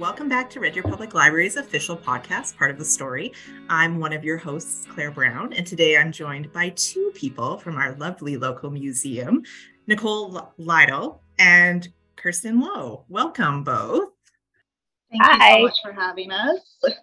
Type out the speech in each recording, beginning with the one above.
Welcome back to Red Deer Public Library's official podcast, Part of the Story. I'm one of your hosts, Claire Brown, and today I'm joined by two people from our lovely local museum, Nicole Lytle and Kirsten Lowe. Welcome both. Thank Hi. you so much for having us.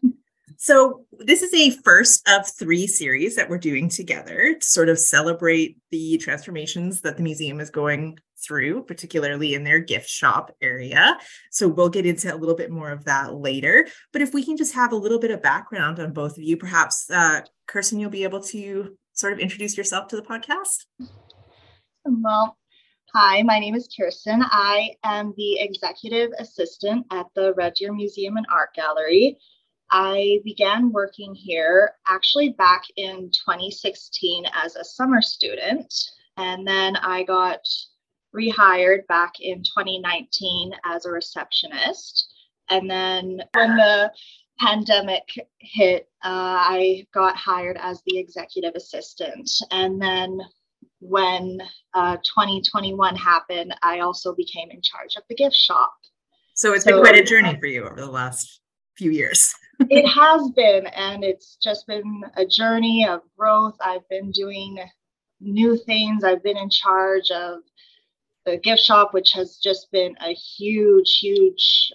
So, this is a first of three series that we're doing together to sort of celebrate the transformations that the museum is going through, particularly in their gift shop area. So, we'll get into a little bit more of that later. But if we can just have a little bit of background on both of you, perhaps, uh, Kirsten, you'll be able to sort of introduce yourself to the podcast. Well, Hi, my name is Kirsten. I am the executive assistant at the Red Deer Museum and Art Gallery. I began working here actually back in 2016 as a summer student. And then I got rehired back in 2019 as a receptionist. And then when the pandemic hit, uh, I got hired as the executive assistant. And then when uh, 2021 happened, I also became in charge of the gift shop. So it's so, been quite a journey for you over the last few years. it has been, and it's just been a journey of growth. I've been doing new things. I've been in charge of the gift shop, which has just been a huge, huge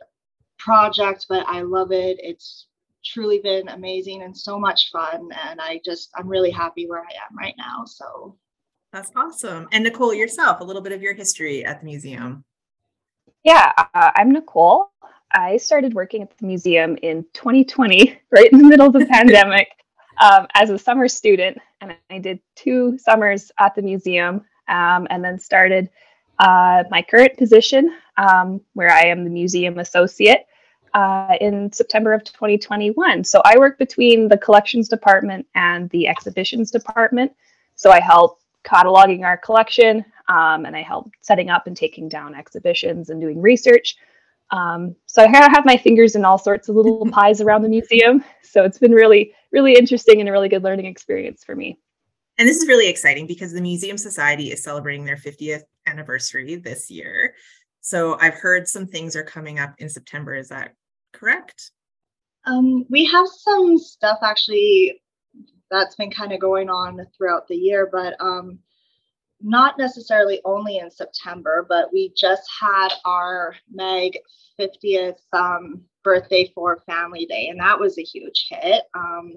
project, but I love it. It's truly been amazing and so much fun. And I just, I'm really happy where I am right now. So that's awesome. And Nicole, yourself, a little bit of your history at the museum. Yeah, uh, I'm Nicole. I started working at the museum in 2020, right in the middle of the pandemic, um, as a summer student. And I did two summers at the museum um, and then started uh, my current position, um, where I am the museum associate, uh, in September of 2021. So I work between the collections department and the exhibitions department. So I help cataloging our collection um, and I help setting up and taking down exhibitions and doing research. Um, so I have my fingers in all sorts of little pies around the museum. So it's been really, really interesting and a really good learning experience for me. And this is really exciting because the Museum Society is celebrating their 50th anniversary this year. So I've heard some things are coming up in September. Is that correct? Um, we have some stuff actually that's been kind of going on throughout the year, but um, not necessarily only in September, but we just had our MAG 50th um, birthday for Family Day, and that was a huge hit. Um,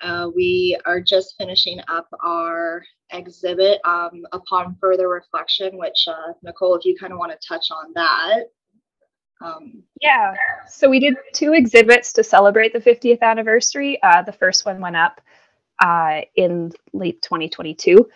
uh, we are just finishing up our exhibit um, upon further reflection, which uh, Nicole, if you kind of want to touch on that. Um, yeah, so we did two exhibits to celebrate the 50th anniversary. Uh, the first one went up uh, in late 2022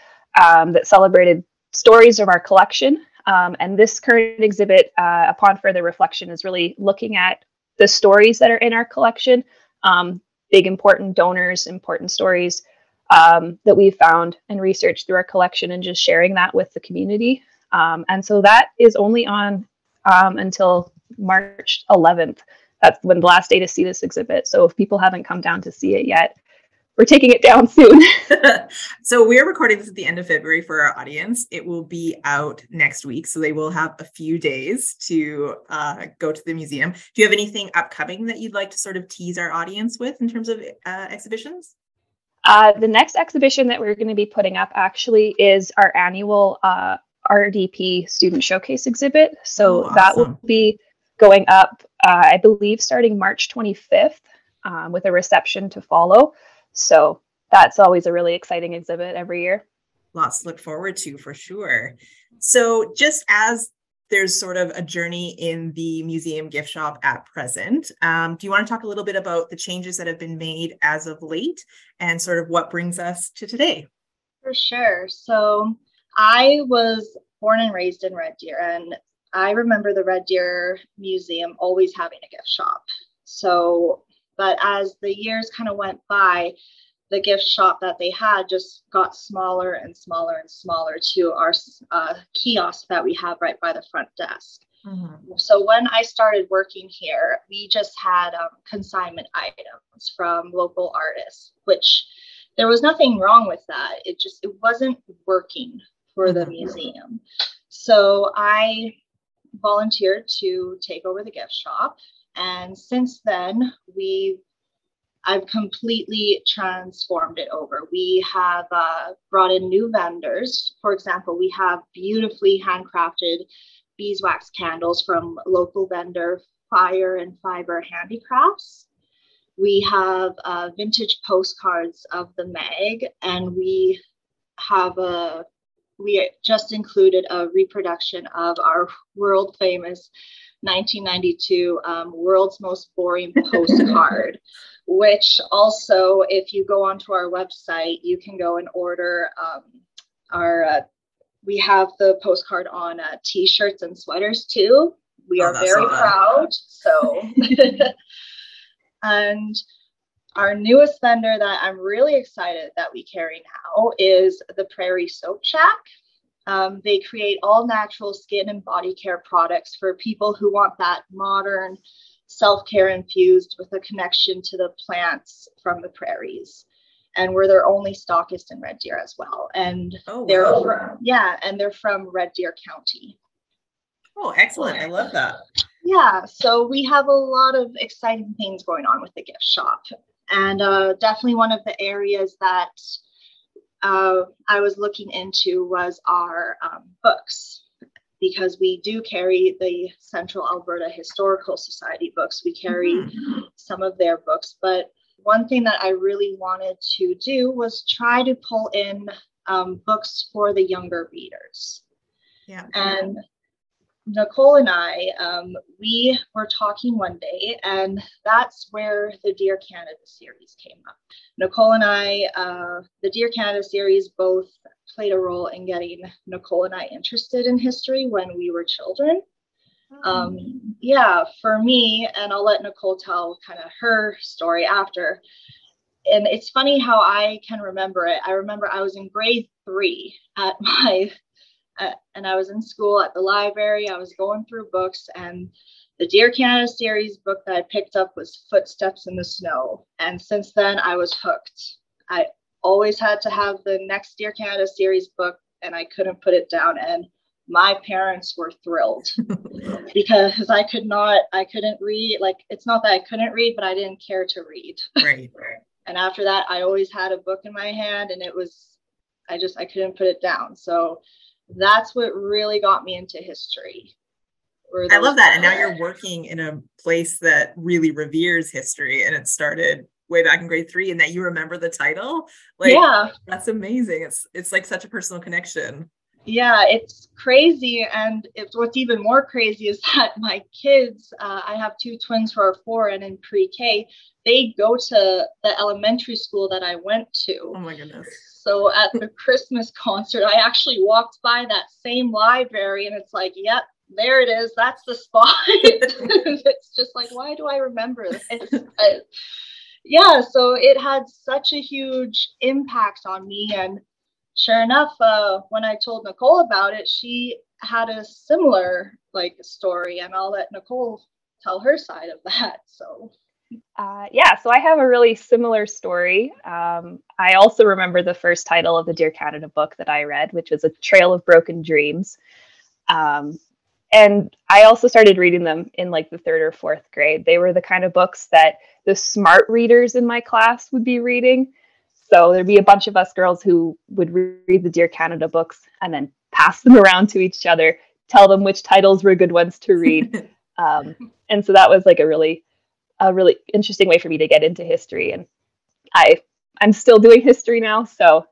um, that celebrated stories of our collection. Um, and this current exhibit, uh, upon further reflection, is really looking at the stories that are in our collection, um, big important donors, important stories um, that we've found and researched through our collection, and just sharing that with the community. Um, and so that is only on um, until March 11th. That's when the last day to see this exhibit. So if people haven't come down to see it yet, we're taking it down soon. so we're recording this at the end of February for our audience. It will be out next week, so they will have a few days to uh, go to the museum. Do you have anything upcoming that you'd like to sort of tease our audience with in terms of uh, exhibitions? Uh, the next exhibition that we're going to be putting up actually is our annual uh, RDP student showcase exhibit. So oh, awesome. that will be going up, uh, I believe, starting March 25th um, with a reception to follow. So that's always a really exciting exhibit every year. Lots to look forward to for sure. So, just as there's sort of a journey in the museum gift shop at present, um, do you want to talk a little bit about the changes that have been made as of late and sort of what brings us to today? For sure. So, I was born and raised in Red Deer, and I remember the Red Deer Museum always having a gift shop. So but as the years kind of went by, the gift shop that they had just got smaller and smaller and smaller to our uh, kiosk that we have right by the front desk. Mm-hmm. So when I started working here, we just had um, consignment items from local artists, which there was nothing wrong with that. It just it wasn't working for the mm-hmm. museum. So I volunteered to take over the gift shop And since then, we've I've completely transformed it over. We have uh, brought in new vendors. For example, we have beautifully handcrafted beeswax candles from local vendor Fire and Fiber Handicrafts. We have uh, vintage postcards of the MAG, and we have a we just included a reproduction of our world famous 1992 um, world's most boring postcard which also if you go onto our website you can go and order um, our uh, we have the postcard on uh, t-shirts and sweaters too. We oh, are very proud so. And our newest vendor that I'm really excited that we carry now is the Prairie Soap Shack. Um, they create all natural skin and body care products for people who want that modern self care infused with a connection to the plants from the prairies. And we're their only stockist in Red Deer as well. And oh, they're wow. from, yeah, and they're from Red Deer County. Oh, excellent. I love that. Yeah, so we have a lot of exciting things going on with the gift shop. And uh, definitely one of the areas that uh, I was looking into was our um, books because we do carry the Central Alberta Historical Society books. We carry mm-hmm. some of their books, but one thing that I really wanted to do was try to pull in um, books for the younger readers. Yeah. And Nicole and I, um, we were talking one day, and that's where the Dear Canada series came up. Nicole and I, uh, the Dear Canada series, both played a role in getting Nicole and I interested in history when we were children. Oh. Um, yeah, for me, and I'll let Nicole tell kind of her story after. And it's funny how I can remember it. I remember I was in grade three at my uh, and I was in school at the library. I was going through books, and the Dear Canada series book that I picked up was Footsteps in the Snow. And since then, I was hooked. I always had to have the next Dear Canada series book, and I couldn't put it down. And my parents were thrilled because I could not, I couldn't read. Like, it's not that I couldn't read, but I didn't care to read. Right. and after that, I always had a book in my hand, and it was, I just, I couldn't put it down. So, that's what really got me into history. I love that. And now you're working in a place that really reveres history and it started way back in grade three and that you remember the title. Like yeah. that's amazing. It's it's like such a personal connection. Yeah, it's crazy. And it's what's even more crazy is that my kids, uh, I have two twins who are four and in pre-K, they go to the elementary school that I went to. Oh my goodness so at the Christmas concert, I actually walked by that same library and it's like, yep, there it is. That's the spot. it's just like, why do I remember this? yeah, so it had such a huge impact on me. And sure enough, uh, when I told Nicole about it, she had a similar like story, and I'll let Nicole tell her side of that. So uh, yeah, so I have a really similar story. Um, I also remember the first title of the Dear Canada book that I read, which was A Trail of Broken Dreams. Um, and I also started reading them in like the third or fourth grade. They were the kind of books that the smart readers in my class would be reading. So there'd be a bunch of us girls who would read the Dear Canada books and then pass them around to each other, tell them which titles were good ones to read. um, and so that was like a really a really interesting way for me to get into history. And I I'm still doing history now, so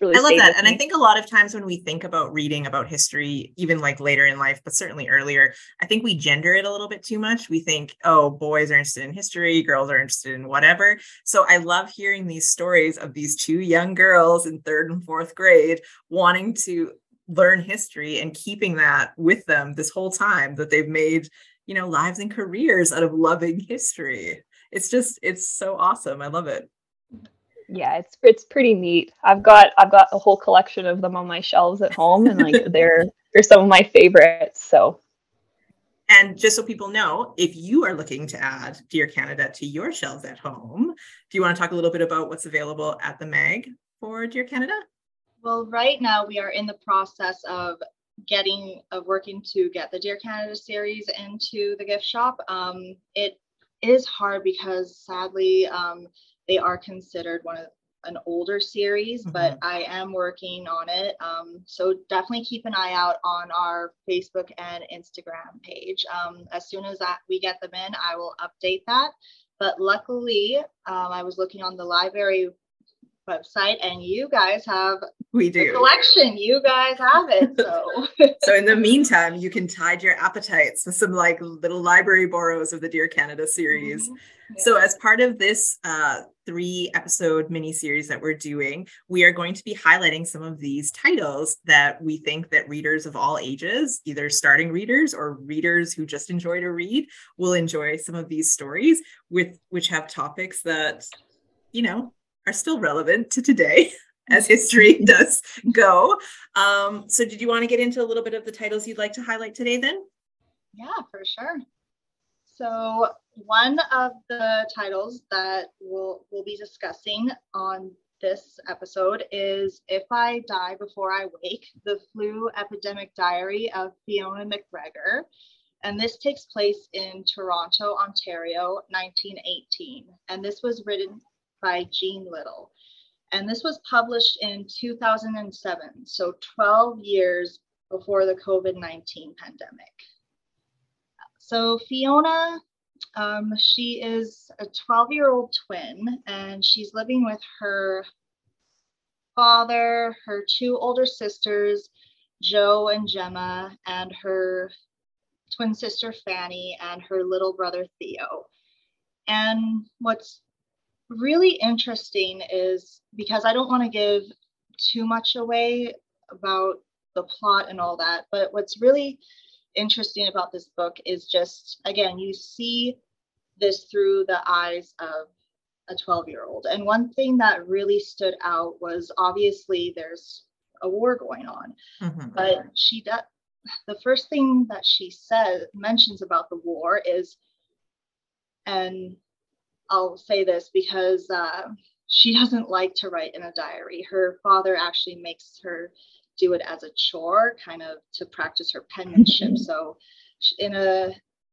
it's really I love that. And me. I think a lot of times when we think about reading about history, even like later in life, but certainly earlier, I think we gender it a little bit too much. We think, oh, boys are interested in history, girls are interested in whatever. So I love hearing these stories of these two young girls in third and fourth grade wanting to learn history and keeping that with them this whole time that they've made you know lives and careers out of loving history it's just it's so awesome i love it yeah it's it's pretty neat i've got i've got a whole collection of them on my shelves at home and like they're they're some of my favorites so and just so people know, if you are looking to add Dear Canada to your shelves at home, do you want to talk a little bit about what's available at the mag for Dear Canada? Well, right now we are in the process of getting of working to get the Dear Canada series into the gift shop. Um, it is hard because sadly um, they are considered one of an older series, mm-hmm. but I am working on it. Um, so definitely keep an eye out on our Facebook and Instagram page. Um, as soon as that, we get them in, I will update that. But luckily, um, I was looking on the library website and you guys have we do collection you guys have it so so in the meantime you can tide your appetites with some like little library borrows of the dear canada series mm-hmm. yeah. so as part of this uh, three episode mini series that we're doing we are going to be highlighting some of these titles that we think that readers of all ages either starting readers or readers who just enjoy to read will enjoy some of these stories with which have topics that you know are still relevant to today as history does go. Um, so, did you want to get into a little bit of the titles you'd like to highlight today then? Yeah, for sure. So, one of the titles that we'll, we'll be discussing on this episode is If I Die Before I Wake The Flu Epidemic Diary of Fiona McGregor. And this takes place in Toronto, Ontario, 1918. And this was written by Jean Little. And this was published in 2007, so 12 years before the COVID 19 pandemic. So, Fiona, um, she is a 12 year old twin, and she's living with her father, her two older sisters, Joe and Gemma, and her twin sister Fanny, and her little brother Theo. And what's really interesting is because I don't want to give too much away about the plot and all that, but what's really interesting about this book is just again, you see this through the eyes of a 12 year old. And one thing that really stood out was obviously there's a war going on, mm-hmm. but she does. The first thing that she says mentions about the war is, and I'll say this because uh, she doesn't like to write in a diary. Her father actually makes her do it as a chore, kind of to practice her penmanship. so, in a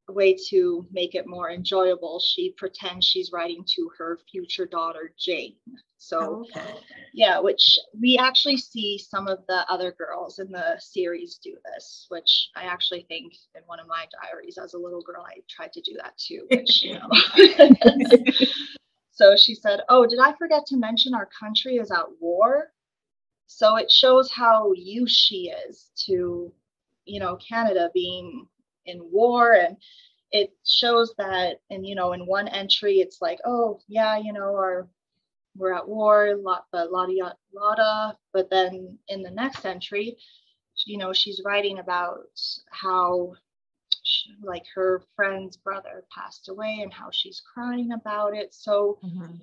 way to make it more enjoyable, she pretends she's writing to her future daughter, Jane. So, oh, okay. yeah, which we actually see some of the other girls in the series do this, which I actually think in one of my diaries as a little girl, I tried to do that too, which, you know. so she said, Oh, did I forget to mention our country is at war? So it shows how used she is to, you know, Canada being in war and it shows that and you know in one entry it's like oh yeah you know our we're at war lot but lada lada but then in the next entry you know she's writing about how she, like her friend's brother passed away and how she's crying about it. So mm-hmm.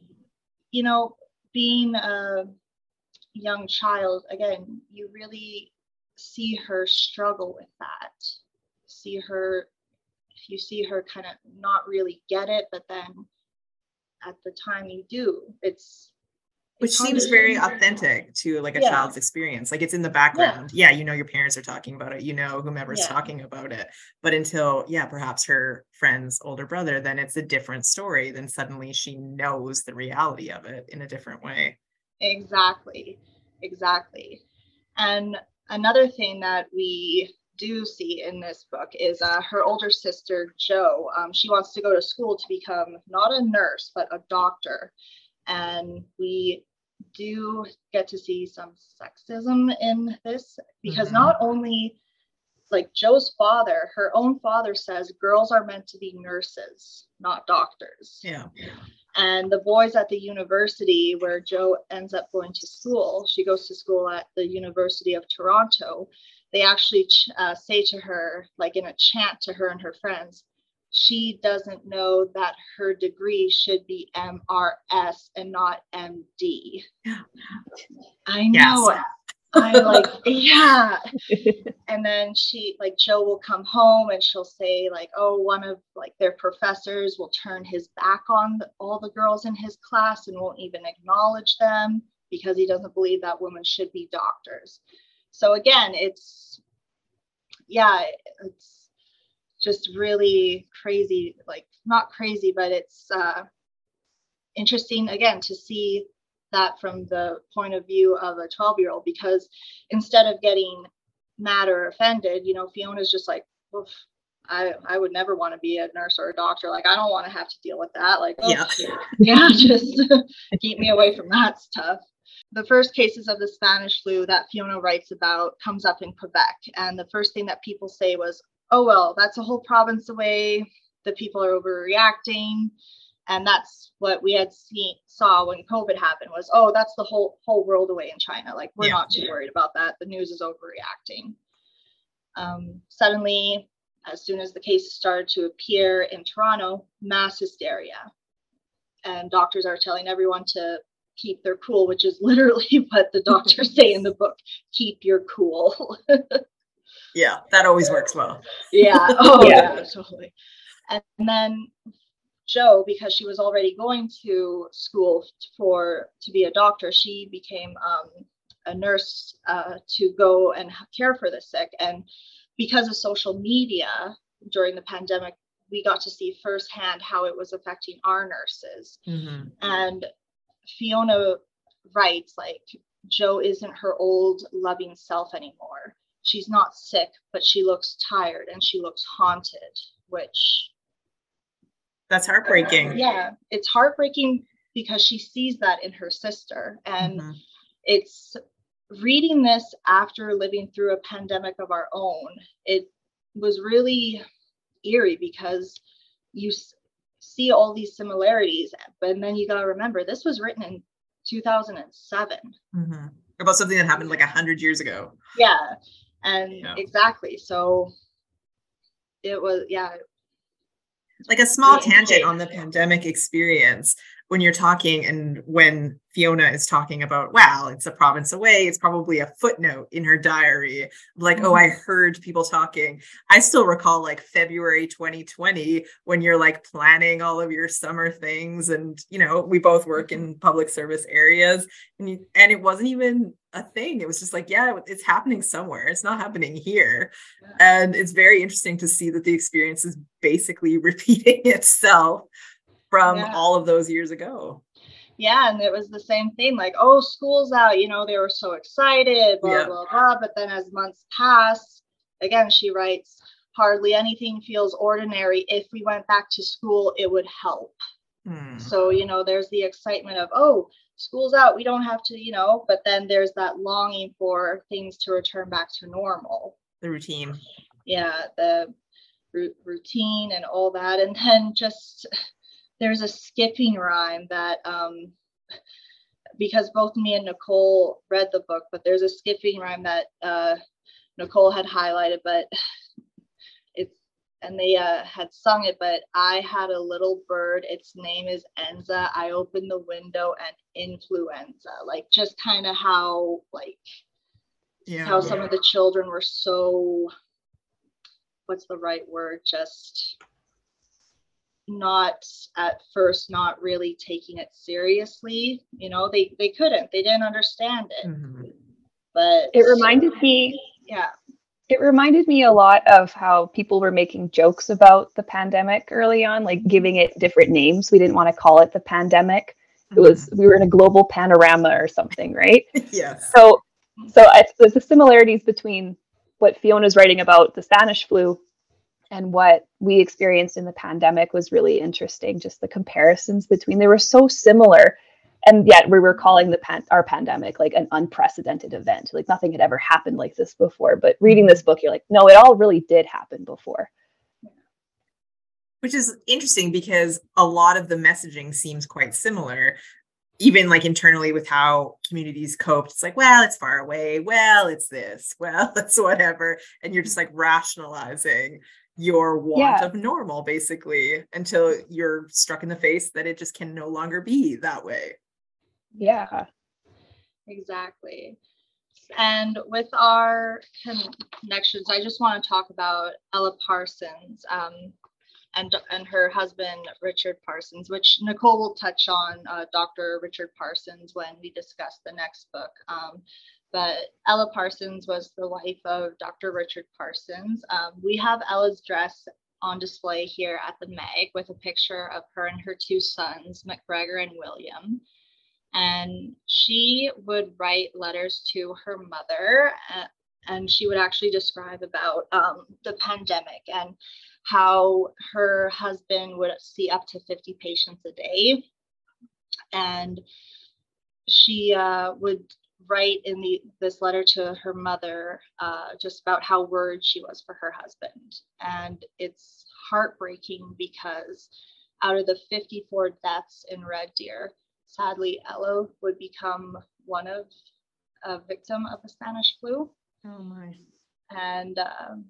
you know being a young child again you really see her struggle with that. See her if you see her kind of not really get it but then at the time you do it's which seems very authentic to like a yeah. child's experience like it's in the background yeah. yeah. you know your parents are talking about it you know whomever's yeah. talking about it but until yeah perhaps her friend's older brother then it's a different story then suddenly she knows the reality of it in a different way exactly exactly and another thing that we do see in this book is uh, her older sister, Joe. Um, she wants to go to school to become not a nurse, but a doctor. And we do get to see some sexism in this because mm-hmm. not only like Joe's father, her own father says girls are meant to be nurses, not doctors. Yeah. And the boys at the university where Joe ends up going to school, she goes to school at the University of Toronto they actually uh, say to her, like in a chant to her and her friends, she doesn't know that her degree should be MRS and not MD. I know. Yes. I like, yeah. And then she, like, Joe will come home and she'll say, like, oh, one of like their professors will turn his back on the, all the girls in his class and won't even acknowledge them because he doesn't believe that women should be doctors. So again, it's yeah, it's just really crazy. Like not crazy, but it's uh, interesting again to see that from the point of view of a 12 year old because instead of getting mad or offended, you know, Fiona's just like, Oof, I, I would never want to be a nurse or a doctor. Like, I don't want to have to deal with that. Like, oh, yeah, yeah, just keep me away from that stuff. The first cases of the Spanish flu that Fiona writes about comes up in Quebec. And the first thing that people say was, oh, well, that's a whole province away. The people are overreacting and that's what we had seen saw when covid happened was oh that's the whole whole world away in china like we're yeah. not too worried about that the news is overreacting um, suddenly as soon as the cases started to appear in toronto mass hysteria and doctors are telling everyone to keep their cool which is literally what the doctors say in the book keep your cool yeah that always works well yeah oh yeah, yeah totally and then Joe, because she was already going to school for to be a doctor, she became um, a nurse uh, to go and care for the sick. And because of social media during the pandemic, we got to see firsthand how it was affecting our nurses. Mm-hmm. And Fiona writes like Joe isn't her old loving self anymore. She's not sick, but she looks tired and she looks haunted, which that's heartbreaking. Yeah, it's heartbreaking because she sees that in her sister. And mm-hmm. it's reading this after living through a pandemic of our own, it was really eerie because you see all these similarities. But then you got to remember, this was written in 2007. Mm-hmm. About something that happened like a hundred years ago. Yeah. And yeah. exactly. So it was, yeah, like a small tangent on the pandemic experience when you're talking and when Fiona is talking about, wow, it's a province away, it's probably a footnote in her diary. Like, mm-hmm. oh, I heard people talking. I still recall like February 2020 when you're like planning all of your summer things. And, you know, we both work in public service areas and, you, and it wasn't even a thing. It was just like, yeah, it's happening somewhere. It's not happening here. Yeah. And it's very interesting to see that the experience is basically repeating itself from yeah. all of those years ago. Yeah, and it was the same thing like, oh, school's out, you know, they were so excited, blah, yeah. blah, blah. But then as months pass, again, she writes, hardly anything feels ordinary. If we went back to school, it would help. Hmm. So, you know, there's the excitement of, oh, school's out, we don't have to, you know, but then there's that longing for things to return back to normal. The routine. Yeah, the routine and all that. And then just there's a skipping rhyme that um, because both me and Nicole read the book, but there's a skipping rhyme that uh, Nicole had highlighted, but it's and they uh, had sung it. But I had a little bird. Its name is Enza. I opened the window and influenza. Like just kind of how like yeah, how yeah. some of the children were so what's the right word? Just not at first not really taking it seriously you know they they couldn't they didn't understand it. Mm-hmm. but it reminded me yeah. It reminded me a lot of how people were making jokes about the pandemic early on like giving it different names. We didn't want to call it the pandemic. It mm-hmm. was we were in a global panorama or something right? Yes. So so I, the similarities between what fiona's writing about the spanish flu and what we experienced in the pandemic was really interesting just the comparisons between they were so similar and yet we were calling the pan- our pandemic like an unprecedented event like nothing had ever happened like this before but reading this book you're like no it all really did happen before. Which is interesting because a lot of the messaging seems quite similar even like internally with how communities coped. It's like well it's far away. Well it's this. Well it's whatever. And you're just like rationalizing your want yeah. of normal basically until you're struck in the face that it just can no longer be that way. Yeah. Exactly. And with our connections i just want to talk about ella parsons um, and and her husband richard parsons which nicole will touch on uh, dr richard parsons when we discuss the next book. Um, but Ella Parsons was the wife of Dr. Richard Parsons. Um, we have Ella's dress on display here at the MAG with a picture of her and her two sons, McGregor and William. And she would write letters to her mother, and she would actually describe about um, the pandemic and how her husband would see up to 50 patients a day. And she uh, would write in the this letter to her mother uh, just about how worried she was for her husband. And it's heartbreaking because out of the 54 deaths in red deer sadly ella would become one of a victim of the spanish flu. Oh my. And um,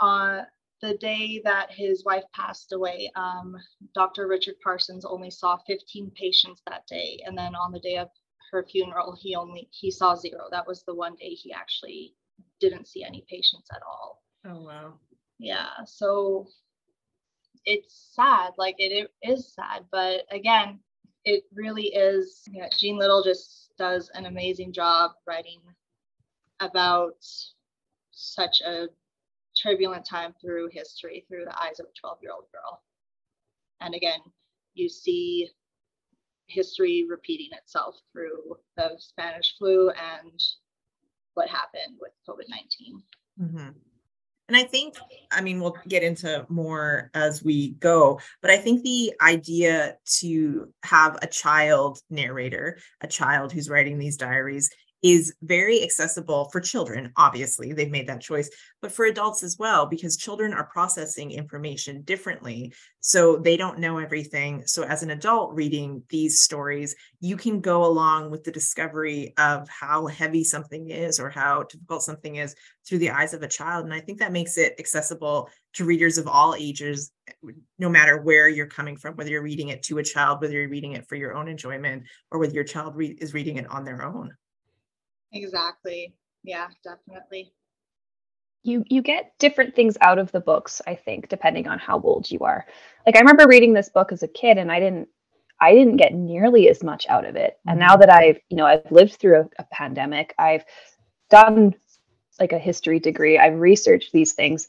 on the day that his wife passed away um, dr richard parsons only saw 15 patients that day. And then on the day of her funeral, he only he saw zero. That was the one day he actually didn't see any patients at all. Oh wow. Yeah. So it's sad. Like it, it is sad, but again, it really is. Yeah, Jean Little just does an amazing job writing about such a turbulent time through history through the eyes of a 12 year old girl. And again, you see history repeating itself through the Spanish flu and what happened with COVID 19. Mm-hmm. And I think, I mean, we'll get into more as we go, but I think the idea to have a child narrator, a child who's writing these diaries, is very accessible for children. Obviously, they've made that choice, but for adults as well, because children are processing information differently. So they don't know everything. So, as an adult reading these stories, you can go along with the discovery of how heavy something is or how difficult something is through the eyes of a child. And I think that makes it accessible to readers of all ages, no matter where you're coming from, whether you're reading it to a child, whether you're reading it for your own enjoyment, or whether your child re- is reading it on their own. Exactly. Yeah, definitely. You you get different things out of the books, I think, depending on how old you are. Like I remember reading this book as a kid and I didn't I didn't get nearly as much out of it. And now mm-hmm. that I've, you know, I've lived through a, a pandemic, I've done like a history degree, I've researched these things.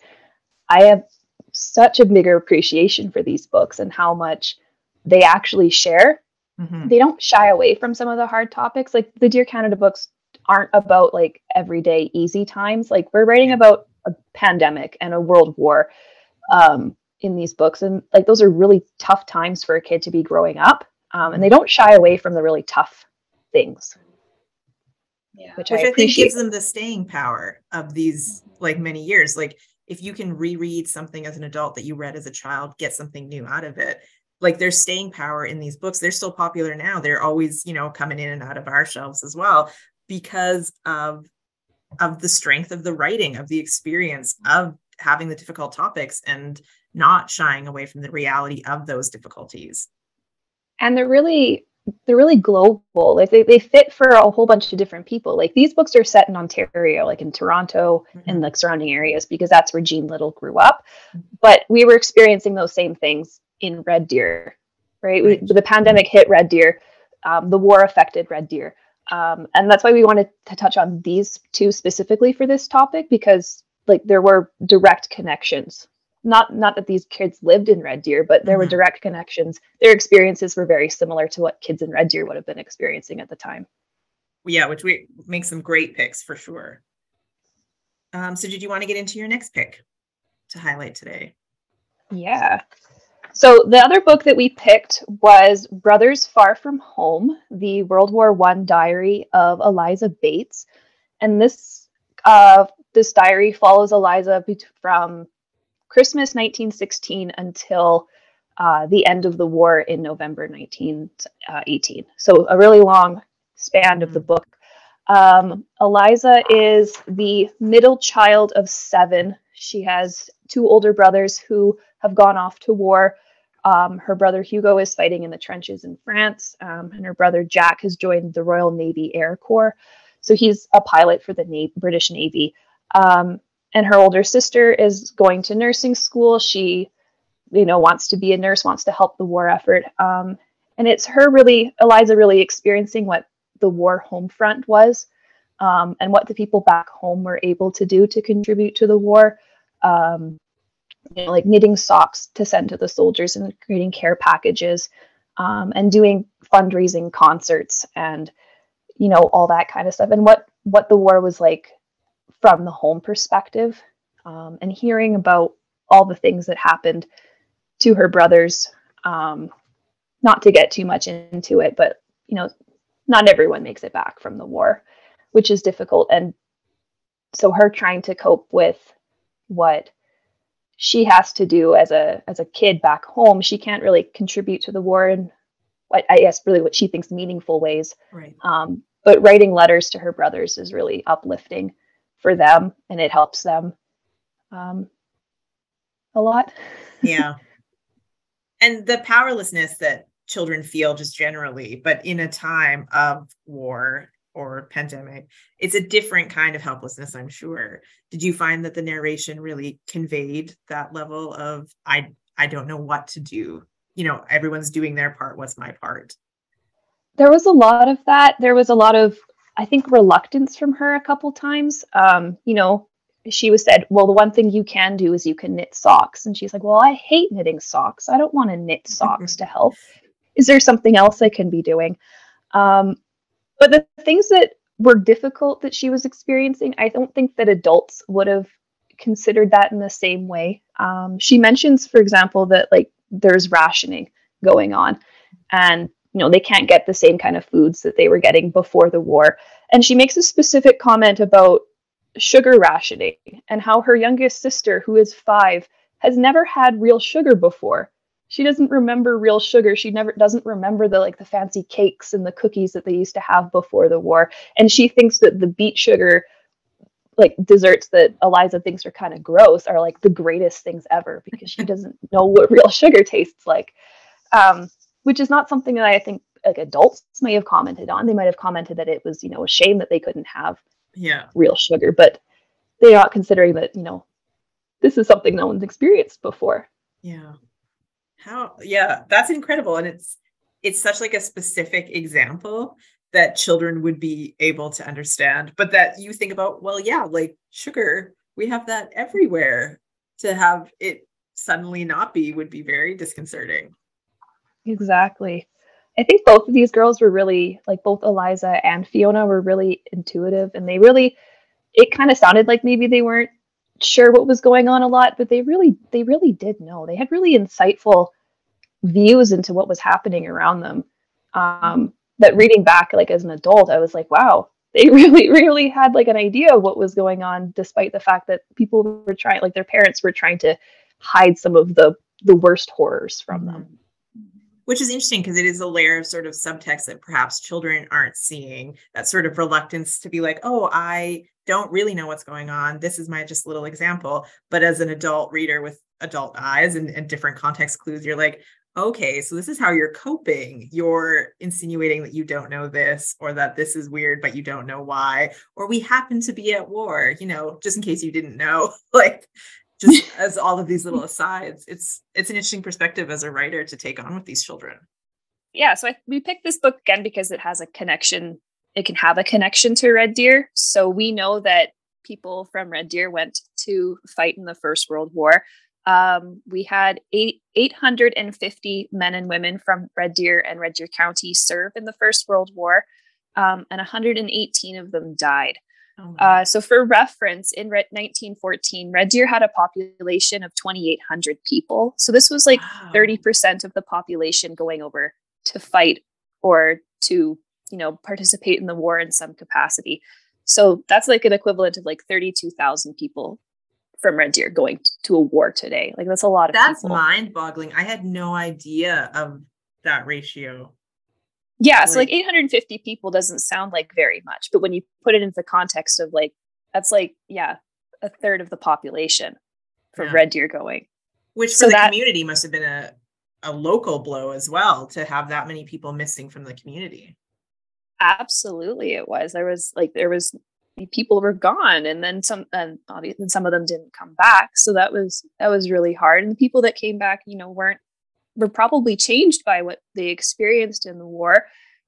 I have such a bigger appreciation for these books and how much they actually share. Mm-hmm. They don't shy away from some of the hard topics. Like the Dear Canada books aren't about like everyday easy times. Like we're writing about a pandemic and a world war um, in these books, and like those are really tough times for a kid to be growing up, um, and they don't shy away from the really tough things. Yeah. Which, which I, I think gives them the staying power of these like many years. Like if you can reread something as an adult that you read as a child, get something new out of it. Like there's staying power in these books. They're still popular now. They're always, you know, coming in and out of our shelves as well because of of the strength of the writing of the experience of having the difficult topics and not shying away from the reality of those difficulties and they're really they're really global like they, they fit for a whole bunch of different people like these books are set in ontario like in toronto mm-hmm. and like surrounding areas because that's where jean little grew up mm-hmm. but we were experiencing those same things in red deer right, right. We, the pandemic hit red deer um, the war affected red deer um, and that's why we wanted to touch on these two specifically for this topic because like there were direct connections. Not not that these kids lived in red deer but there mm-hmm. were direct connections. Their experiences were very similar to what kids in red deer would have been experiencing at the time. Yeah which we make some great picks for sure. Um, so did you want to get into your next pick to highlight today? Yeah so the other book that we picked was Brothers Far From Home, the World War One diary of Eliza Bates, and this uh, this diary follows Eliza from Christmas 1916 until uh, the end of the war in November 1918. So a really long span of the book. Um, Eliza is the middle child of seven. She has two older brothers who have gone off to war. Um, her brother Hugo is fighting in the trenches in France, um, and her brother Jack has joined the Royal Navy Air Corps. So he's a pilot for the Na- British Navy. Um, and her older sister is going to nursing school. She, you know, wants to be a nurse, wants to help the war effort. Um, and it's her really, Eliza really experiencing what the war home front was um, and what the people back home were able to do to contribute to the war. Um, you know, like knitting socks to send to the soldiers and creating care packages um, and doing fundraising concerts and you know all that kind of stuff and what what the war was like from the home perspective um, and hearing about all the things that happened to her brothers um, not to get too much into it but you know not everyone makes it back from the war which is difficult. And so her trying to cope with what she has to do as a as a kid back home she can't really contribute to the war in what i guess really what she thinks meaningful ways. Right. Um, but writing letters to her brothers is really uplifting for them and it helps them um, a lot. Yeah. And the powerlessness that children feel just generally but in a time of war or pandemic it's a different kind of helplessness i'm sure. Did you find that the narration really conveyed that level of i i don't know what to do. You know everyone's doing their part what's my part? There was a lot of that. There was a lot of i think reluctance from her a couple times. Um you know she was said well the one thing you can do is you can knit socks. And she's like well i hate knitting socks. I don't want to knit socks to help. Is there something else i can be doing? Um but the things that were difficult that she was experiencing, I don't think that adults would have considered that in the same way. Um, she mentions, for example, that like there's rationing going on, and you know they can't get the same kind of foods that they were getting before the war. And she makes a specific comment about sugar rationing and how her youngest sister, who is five, has never had real sugar before she doesn't remember real sugar. She never doesn't remember the like the fancy cakes and the cookies that they used to have before the war. And she thinks that the beet sugar like desserts that eliza thinks are kind of gross are like the greatest things ever because she doesn't know what real sugar tastes like. Um, which is not something that i think like adults may have commented on. They might have commented that it was you know a shame that they couldn't have yeah. real sugar but they're not considering that you know this is something no one's experienced before. Yeah how yeah that's incredible. And it's it's such like a specific example that children would be able to understand but that you think about well yeah like sugar we have that everywhere. To have it suddenly not be would be very disconcerting. Exactly. I think both of these girls were really like both eliza and fiona were really intuitive and they really it kind of sounded like maybe they weren't sure what was going on a lot but they really they really did know. They had really insightful views into what was happening around them. Um, that reading back like as an adult i was like wow they really really had like an idea of what was going on despite the fact that people were trying like their parents were trying to hide some of the the worst horrors from them which is interesting because it is a layer of sort of subtext that perhaps children aren't seeing that sort of reluctance to be like oh i don't really know what's going on this is my just little example but as an adult reader with adult eyes and, and different context clues you're like okay, so this is how you're coping. You're insinuating that you don't know this or that this is weird, but you don't know why. Or we happen to be at war, you know, just in case you didn't know. like just as all of these little asides, it's it's an interesting perspective as a writer to take on with these children. Yeah, so I, we picked this book again because it has a connection. It can have a connection to Red Deer. So we know that people from Red Deer went to fight in the First World War um, we had eight, 850 men and women from Red Deer and Red Deer County serve in the First World War, um, and 118 of them died. Oh uh, so, for reference, in 1914, Red Deer had a population of 2,800 people. So, this was like wow. 30% of the population going over to fight or to, you know, participate in the war in some capacity. So, that's like an equivalent of like 32,000 people from Red Deer going to a war today. Like that's a lot of that's people. mind-boggling. I had no idea of that ratio. Yeah, like, so like 850 people doesn't sound like very much, but when you put it into the context of like that's like yeah, a third of the population for yeah. Red Deer going. Which for so the that, community must have been a a local blow as well to have that many people missing from the community. Absolutely, it was. There was like there was people were gone and then some and obviously some of them didn't come back so that was that was really hard and the people that came back you know weren't were probably changed by what they experienced in the war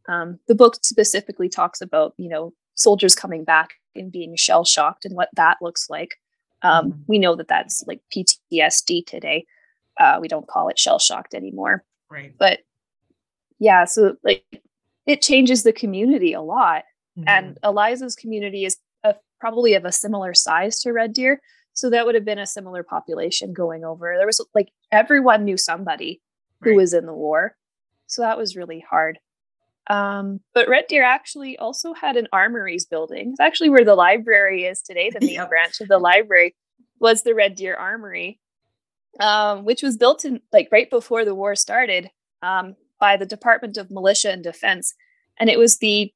um, the book specifically talks about you know soldiers coming back and being shell shocked and what that looks like. Um, mm-hmm. We know that that's like PTSD today. Uh, we don't call it shell shocked anymore. Right. But yeah, so like it changes the community a lot. Mm-hmm. And Eliza's community is a, probably of a similar size to Red Deer. So that would have been a similar population going over. There was like everyone knew somebody who right. was in the war. So that was really hard. Um, but Red Deer actually also had an armories building. It's actually where the library is today. The main branch of the library was the Red Deer Armory, um, which was built in like right before the war started um, by the Department of Militia and Defense, and it was the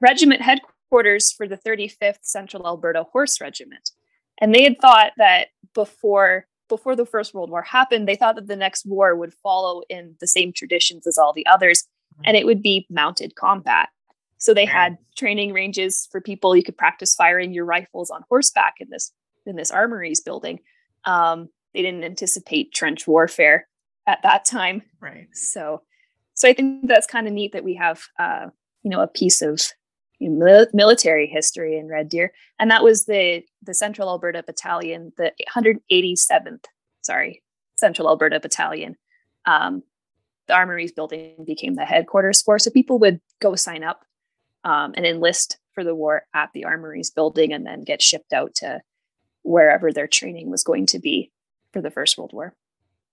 regiment headquarters for the 35th Central Alberta Horse Regiment. And they had thought that before before the First World War happened, they thought that the next war would follow in the same traditions as all the others, and it would be mounted combat. So they had training ranges for people. You could practice firing your rifles on horseback in this in this armories building. Um, they didn't anticipate trench warfare at that time, right? So, so I think that's kind of neat that we have, uh, you know, a piece of military history in Red Deer, and that was the the Central Alberta Battalion, the 187th, sorry, Central Alberta Battalion. Um, the Armories building became the headquarters for, so people would go sign up um, and enlist for the war at the Armories building, and then get shipped out to wherever their training was going to be for the First World War.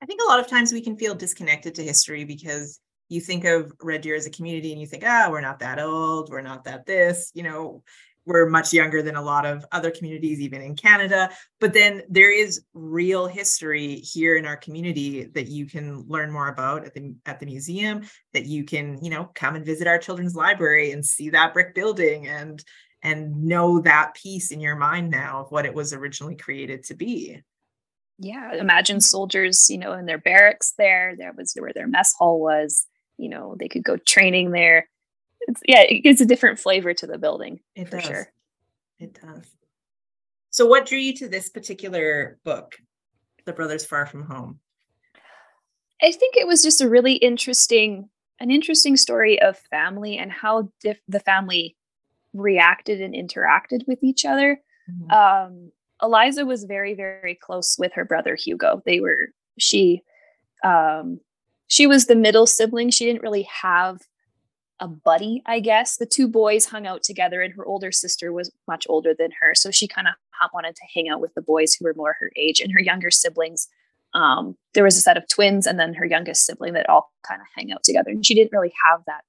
I think a lot of times we can feel disconnected to history because you think of Red Deer as a community and you think, ah, we're not that old, we're not that this, you know, we're much younger than a lot of other communities, even in Canada. But then there is real history here in our community that you can learn more about at the at the museum. That you can, you know, come and visit our children's library and see that brick building and and know that piece in your mind now of what it was originally created to be. Yeah, imagine soldiers, you know, in their barracks there. There was where their mess hall was you know they could go training there. It's, yeah it gives a different flavor to the building it for does. sure it does. So what drew you to this particular book the brothers far from home? I think it was just a really interesting an interesting story of family and how diff- the family reacted and interacted with each other. Mm-hmm. um, eliza was very very close with her brother hugo. They were she um, she was the middle sibling. She didn't really have a buddy, I guess. The two boys hung out together, and her older sister was much older than her. So she kind of wanted to hang out with the boys who were more her age. And her younger siblings, um, there was a set of twins, and then her youngest sibling that all kind of hang out together. And she didn't really have that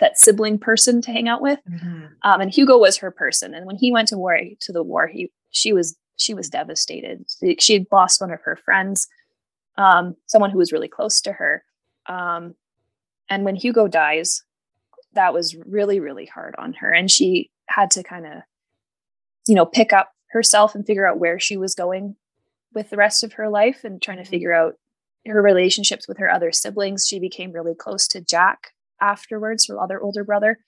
that sibling person to hang out with. Mm-hmm. Um, and Hugo was her person. And when he went to war to the war, he she was she was devastated. She had lost one of her friends, um, someone who was really close to her. Um, and when Hugo dies, that was really, really hard on her. And she had to kind of, you know, pick up herself and figure out where she was going with the rest of her life and trying to mm-hmm. figure out her relationships with her other siblings. She became really close to Jack afterwards, her other older brother.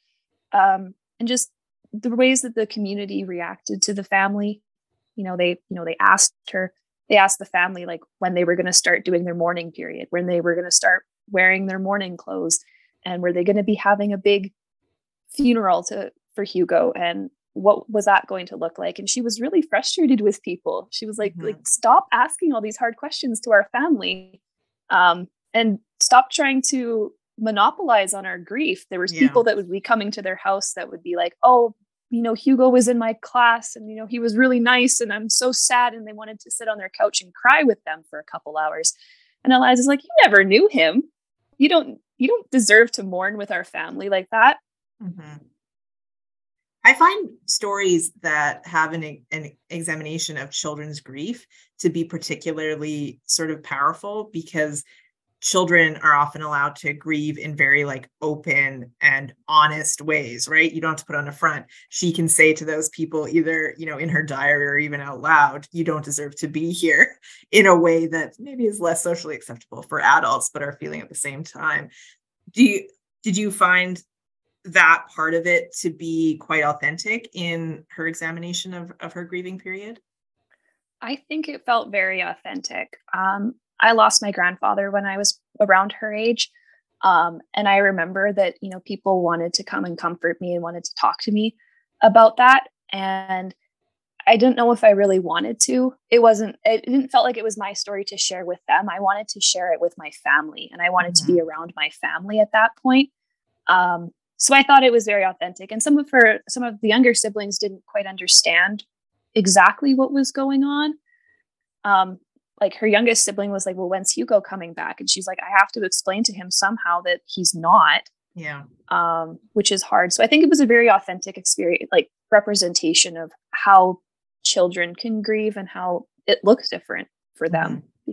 Um, and just the ways that the community reacted to the family. You know, they, you know, they asked her, they asked the family like when they were going to start doing their mourning period, when they were going to start wearing their mourning clothes and were they going to be having a big funeral to for Hugo and what was that going to look like? And she was really frustrated with people. She was like mm-hmm. like stop asking all these hard questions to our family. Um, and stop trying to monopolize on our grief. There was yeah. people that would be coming to their house that would be like oh you know hugo was in my class and you know he was really nice and i'm so sad and they wanted to sit on their couch and cry with them for a couple hours. And eliza's like you never knew him you don't you don't deserve to mourn with our family like that mm-hmm. i find stories that have an, an examination of children's grief to be particularly sort of powerful because children are often allowed to grieve in very like open and honest ways right? You don't have to put on a front. She can say to those people either you know in her diary or even out loud you don't deserve to be here in a way that maybe is less socially acceptable for adults but are feeling at the same time. Do you did you find that part of it to be quite authentic in her examination of, of her grieving period? I think it felt very authentic. Um, I lost my grandfather when I was around her age. Um, and I remember that, you know, people wanted to come and comfort me and wanted to talk to me. about that. And I didn't know if I really wanted to. It wasn't, it didn't felt like it was my story to share with them. I wanted to share it with my family and I wanted mm-hmm. to be mm-hmm. around my family at that point. Um, so I thought it was very authentic. And some of her, some of the younger siblings didn't quite understand exactly what was going on. Um, like her youngest sibling was like, Well, when's Hugo coming back? And she's like, I have to explain to him somehow that he's not. Yeah. Um, which is hard. So I think it was a very authentic experience, like representation of how children can grieve and how it looks different for them. Mm-hmm.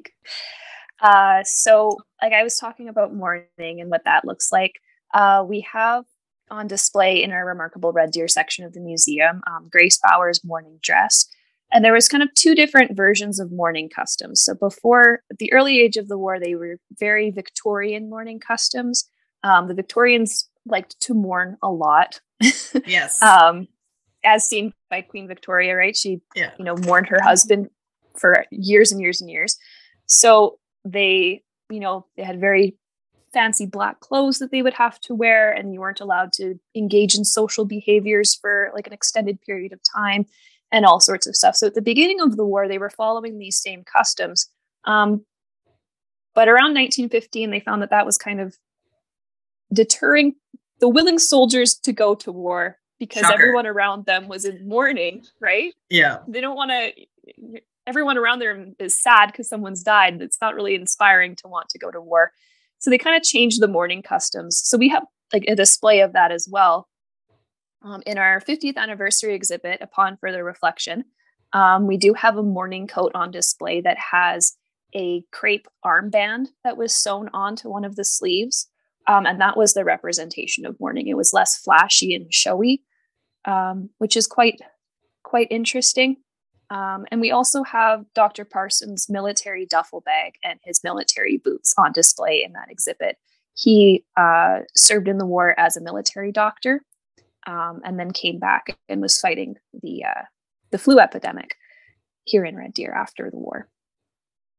Uh, so, like I was talking about mourning and what that looks like, uh, we have on display in our remarkable Red Deer section of the museum um, Grace Bauer's mourning dress. And there was kind of two different versions of mourning customs. So before the early age of the war, they were very Victorian mourning customs. Um, the Victorians liked to mourn a lot. Yes. um, as seen by Queen Victoria, right? She, yeah. you know, mourned her husband for years and years and years. So they, you know, they had very fancy black clothes that they would have to wear, and you weren't allowed to engage in social behaviors for like an extended period of time and all sorts of stuff. So at the beginning of the war, they were following these same customs. Um, but around 1915, they found that that was kind of deterring the willing soldiers to go to war because Shocker. everyone around them was in mourning, right? Yeah. They don't want to, everyone around them is sad because someone's died. It's not really inspiring to want to go to war. So they kind of changed the mourning customs. So we have like a display of that as well. Um, in our 50th anniversary exhibit, upon further reflection, um, we do have a mourning coat on display that has a crepe armband that was sewn onto one of the sleeves. Um, and that was the representation of mourning. It was less flashy and showy, um, which is quite quite interesting. Um, and we also have Dr. Parsons' military duffel bag and his military boots on display in that exhibit. He uh, served in the war as a military doctor um, and then came back and was fighting the uh, the flu epidemic here in Red Deer after the war.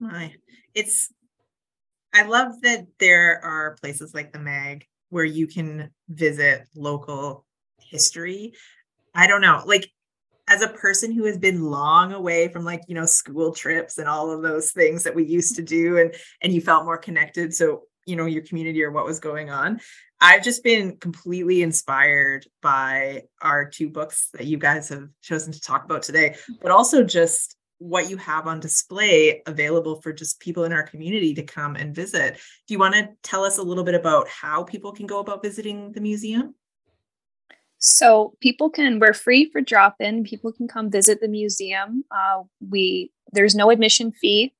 My, it's I love that there are places like the MAG where you can visit local history. I don't know, like as a person who has been long away from like you know school trips and all of those things that we used to do and and you felt more connected so you know your community or what was going on. I've just been completely inspired by our two books that you guys have chosen to talk about today but also just what you have on display available for just people in our community to come and visit. Do you want to tell us a little bit about how people can go about visiting the museum? So people can we're free for drop in people can come visit the museum. Uh, we there's no admission fee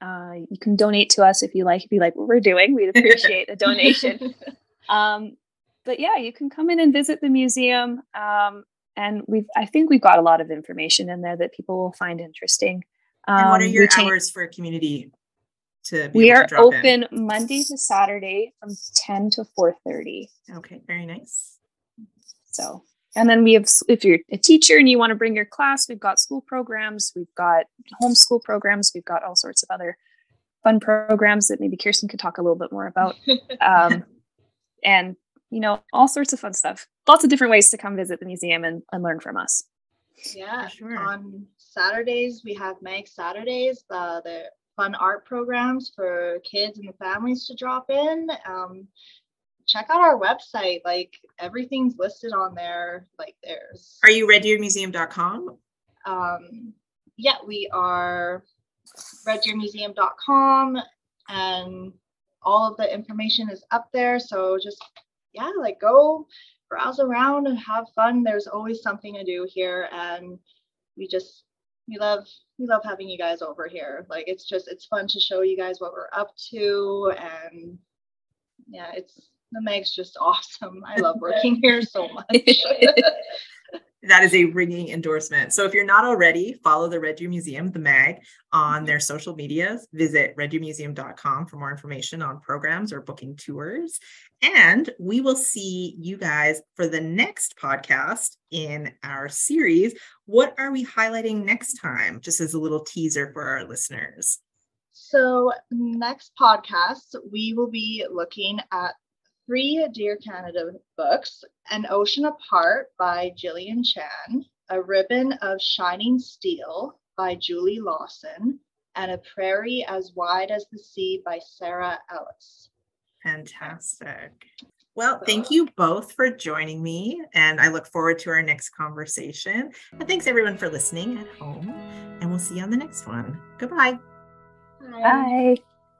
uh, you can donate to us if you like if you like what we're doing. We'd appreciate a donation. Um, but yeah you can come in and visit the museum. Um, and we've i think we've got a lot of information in there that people will find interesting. Um, and what are um, your hours for community to we are to open in? monday to saturday from 10 to 4.30 okay very nice. So, and then we have, if you're a teacher and you want to bring your class, we've got school programs, we've got homeschool programs, we've got all sorts of other fun programs that maybe Kirsten could talk a little bit more about. Um, and, you know, all sorts of fun stuff. Lots of different ways to come visit the museum and, and learn from us. Yeah, sure. On Saturdays, we have MAG Saturdays, uh, the fun art programs for kids and the families to drop in. Um, check out our website. Like everything's listed on there. Like there's. Are you reddeermuseum.com? Um, yeah, we are reddeermuseum.com and all of the information is up there. So just, yeah, like go browse around and have fun. There's always something to do here. And we just, we love we love having you guys over here like it's just it's fun to show you guys what we're up to and yeah it's the MAG's just awesome. I love working here so much. that is a ringing endorsement. So if you're not already, follow the Red Deer Museum, the MAG, on mm-hmm. their social medias. Visit reddeermuseum.com for more information on programs or booking tours. And we will see you guys for the next podcast in our series. What are we highlighting next time? Just as a little teaser for our listeners. So, next podcast, we will be looking at three Dear Canada books An Ocean Apart by Gillian Chan, A Ribbon of Shining Steel by Julie Lawson, and A Prairie as Wide as the Sea by Sarah Ellis. Fantastic. Well, thank you both for joining me, and I look forward to our next conversation. And thanks everyone for listening at home, and we'll see you on the next one. Goodbye. Bye. Bye.